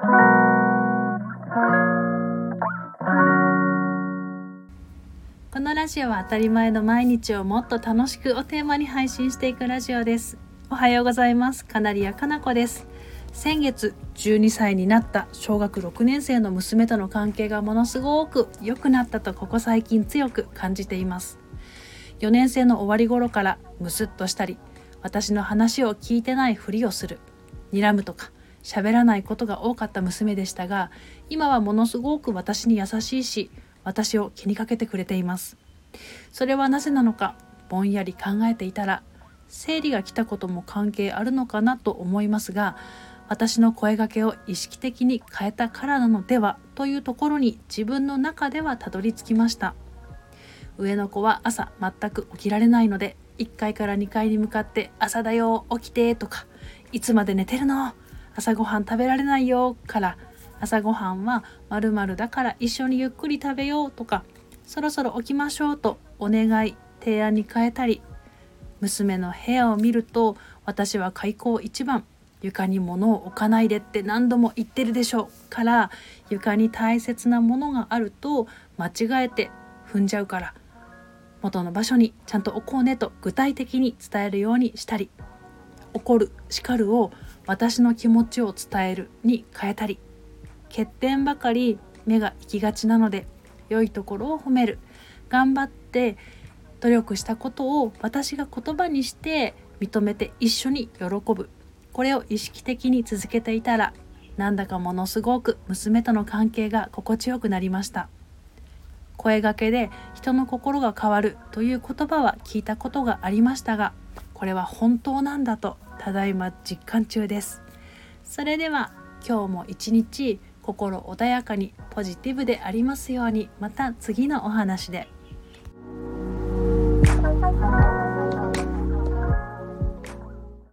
このラジオは当たり前の毎日をもっと楽しくをテーマに配信していくラジオです。おはようございます。カナリアかなこです。先月12歳になった小学6年生の娘との関係がものすごく良くなったとここ最近強く感じています。4年生の終わり頃からムスッとしたり私の話を聞いてないふりをする。睨むとか喋らないことが多かった娘でしたが今はものすごく私に優しいし私を気にかけてくれています。それはなぜなのかぼんやり考えていたら生理が来たことも関係あるのかなと思いますが私の声がけを意識的に変えたからなのではというところに自分の中ではたどり着きました。上の子は朝全く起きられないので1階から2階に向かって「朝だよ起きて」とか「いつまで寝てるの？朝ごはん食べられないよ」から「朝ごはんはまるだから一緒にゆっくり食べよう」とか「そろそろ起きましょう」とお願い提案に変えたり娘の部屋を見ると私は開口一番床に物を置かないでって何度も言ってるでしょうから床に大切なものがあると間違えて踏んじゃうから元の場所にちゃんと置こうねと具体的に伝えるようにしたり怒る叱るを私の気持ちを伝えるに変えたり欠点ばかり目が行きがちなので良いところを褒める。頑張って努力したことを私が言葉にして認めて一緒に喜ぶ。これを意識的に続けていたらなんだかものすごく娘との関係が心地よくなりました。声がけで人の心が変わるという言葉は聞いたことがありましたがこれは本当なんだとただいま実感中ですそれでは今日も一日心穏やかにポジティブでありますようにまた次のお話で。